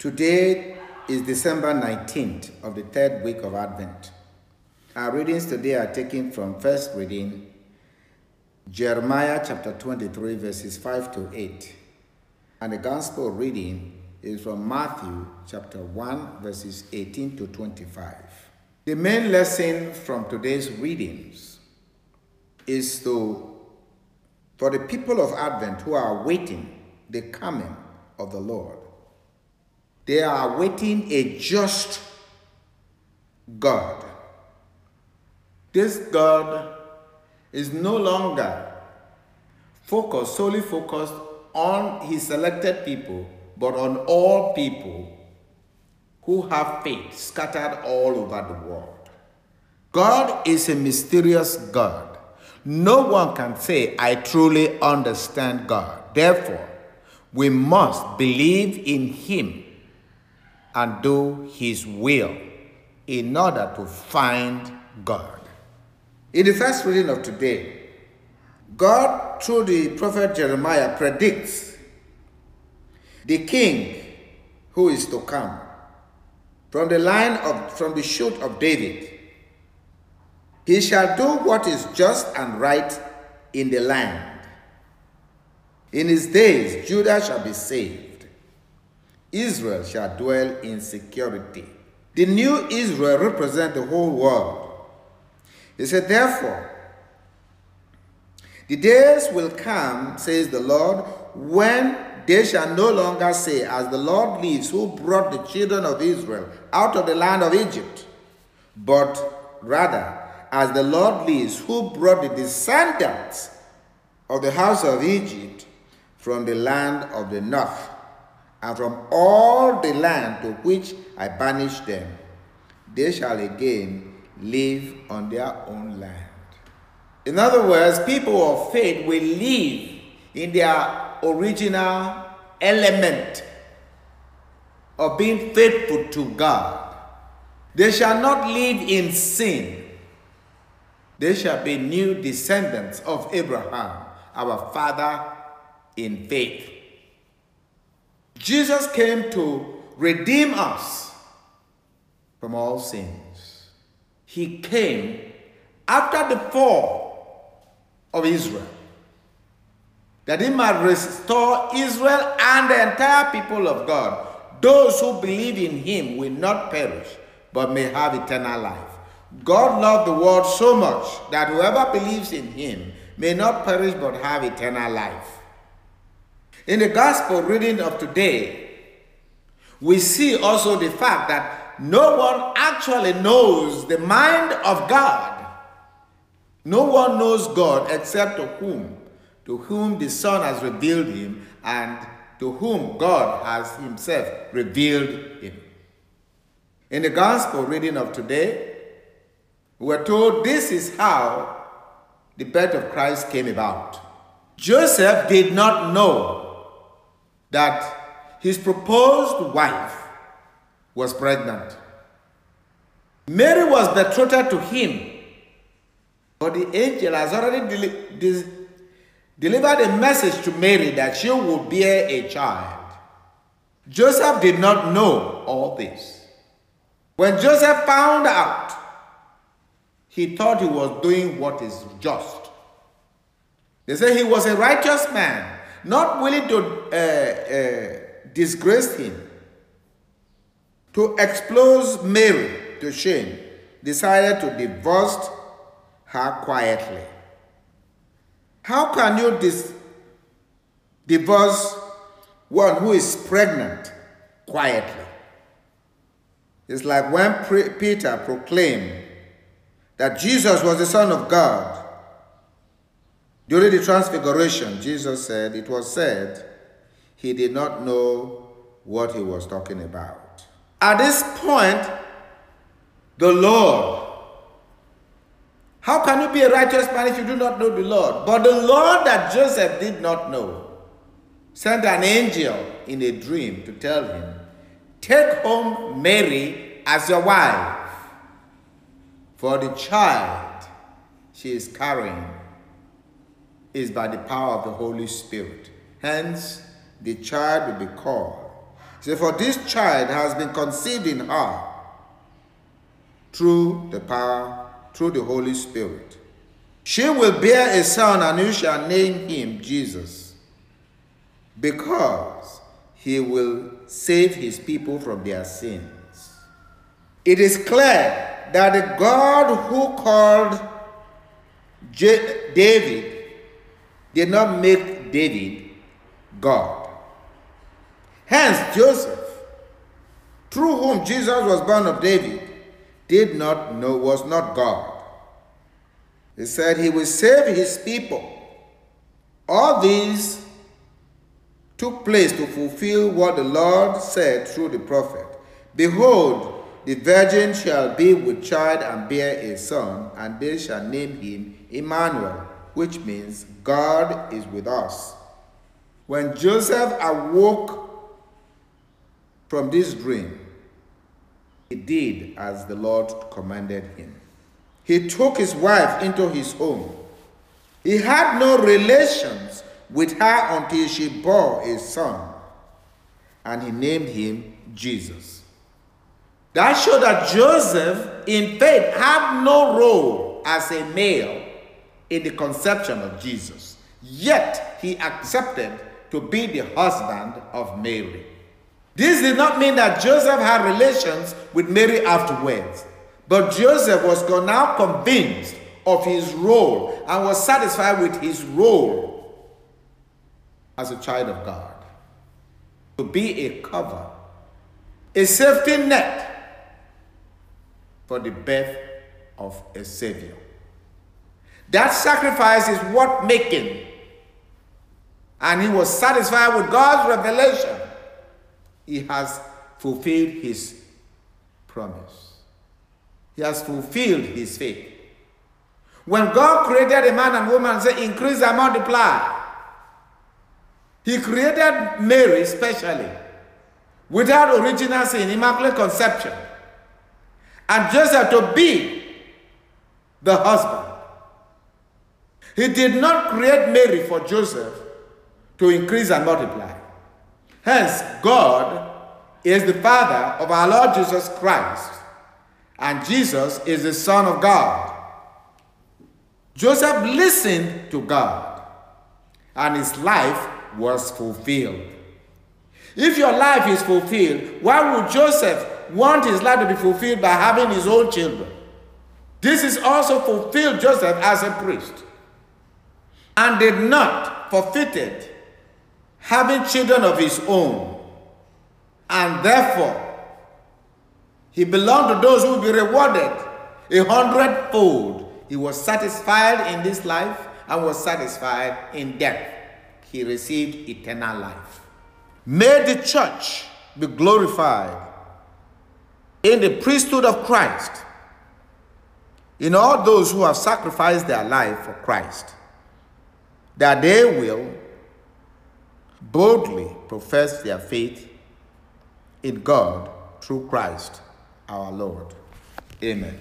Today is December 19th of the third week of Advent. Our readings today are taken from first reading Jeremiah chapter 23, verses 5 to 8. And the gospel reading is from Matthew chapter 1, verses 18 to 25. The main lesson from today's readings is to, for the people of Advent who are waiting the coming of the Lord. They are waiting a just God. This God is no longer focused, solely focused on his selected people, but on all people who have faith scattered all over the world. God is a mysterious God. No one can say, I truly understand God. Therefore, we must believe in him and do his will in order to find God. In the first reading of today, God, through the prophet Jeremiah, predicts the king who is to come from the line of from the shoot of David. He shall do what is just and right in the land. In his days, Judah shall be saved Israel shall dwell in security. The new Israel represents the whole world. He said, Therefore, the days will come, says the Lord, when they shall no longer say, As the Lord lives, who brought the children of Israel out of the land of Egypt, but rather, as the Lord lives, who brought the descendants of the house of Egypt from the land of the north and from all the land to which I banished them, they shall again live on their own land. In other words, people of faith will live in their original element of being faithful to God. They shall not live in sin. They shall be new descendants of Abraham, our father in faith. Jesus came to redeem us from all sins. He came after the fall of Israel that he might restore Israel and the entire people of God. Those who believe in him will not perish, but may have eternal life. God loved the world so much that whoever believes in him may not perish but have eternal life. In the gospel reading of today, we see also the fact that no one actually knows the mind of God. No one knows God except to whom? To whom the Son has revealed him and to whom God has himself revealed him. In the gospel reading of today, we're told this is how the birth of Christ came about. Joseph did not know that his proposed wife was pregnant. Mary was betrothed to him, but the angel has already deli de delivered a message to Mary that she would bear a child. Joseph did not know all this. When Joseph found out, he thought he was doing what is just. They say he was a righteous man not willing to uh, uh, disgrace him, to expose Mary to shame, decided to divorce her quietly. How can you dis divorce one who is pregnant quietly? It's like when Peter proclaimed that Jesus was the Son of God during the transfiguration, Jesus said, it was said, he did not know what he was talking about. At this point, the Lord, how can you be a righteous man if you do not know the Lord? But the Lord that Joseph did not know sent an angel in a dream to tell him, Take home Mary as your wife, for the child she is carrying is by the power of the Holy Spirit. Hence, the child will be called So, for this child has been conceived in her through the power, through the Holy Spirit. She will bear a son, and you shall name him Jesus, because he will save his people from their sins. It is clear that the God who called David did not make David God. Hence, Joseph, through whom Jesus was born of David, did not know, was not God. He said he will save his people. All these took place to fulfill what the Lord said through the prophet Behold, the virgin shall be with child and bear a son, and they shall name him Emmanuel, which means God is with us. When Joseph awoke from this dream, he did as the Lord commanded him. He took his wife into his home. He had no relations with her until she bore a son, and he named him Jesus. That showed that Joseph, in faith, had no role as a male in the conception of Jesus. Yet he accepted to be the husband of Mary. This did not mean that Joseph had relations with Mary afterwards, but Joseph was now convinced of his role and was satisfied with his role as a child of God. To be a cover, a safety net for the birth of a Savior. That sacrifice is worth making. And he was satisfied with God's revelation. He has fulfilled his promise. He has fulfilled his faith. When God created a man and woman and said, increase and multiply, he created Mary specially, without original sin, immaculate conception, and Joseph to be the husband. He did not create Mary for Joseph to increase and multiply. Hence, God is the Father of our Lord Jesus Christ, and Jesus is the Son of God. Joseph listened to God, and his life was fulfilled. If your life is fulfilled, why would Joseph want his life to be fulfilled by having his own children? This is also fulfilled Joseph as a priest and did not forfeited having children of his own. And therefore, he belonged to those who will be rewarded a hundredfold. He was satisfied in this life and was satisfied in death. He received eternal life. May the church be glorified in the priesthood of Christ, in all those who have sacrificed their life for Christ, that they will boldly profess their faith in God through Christ our Lord. Amen.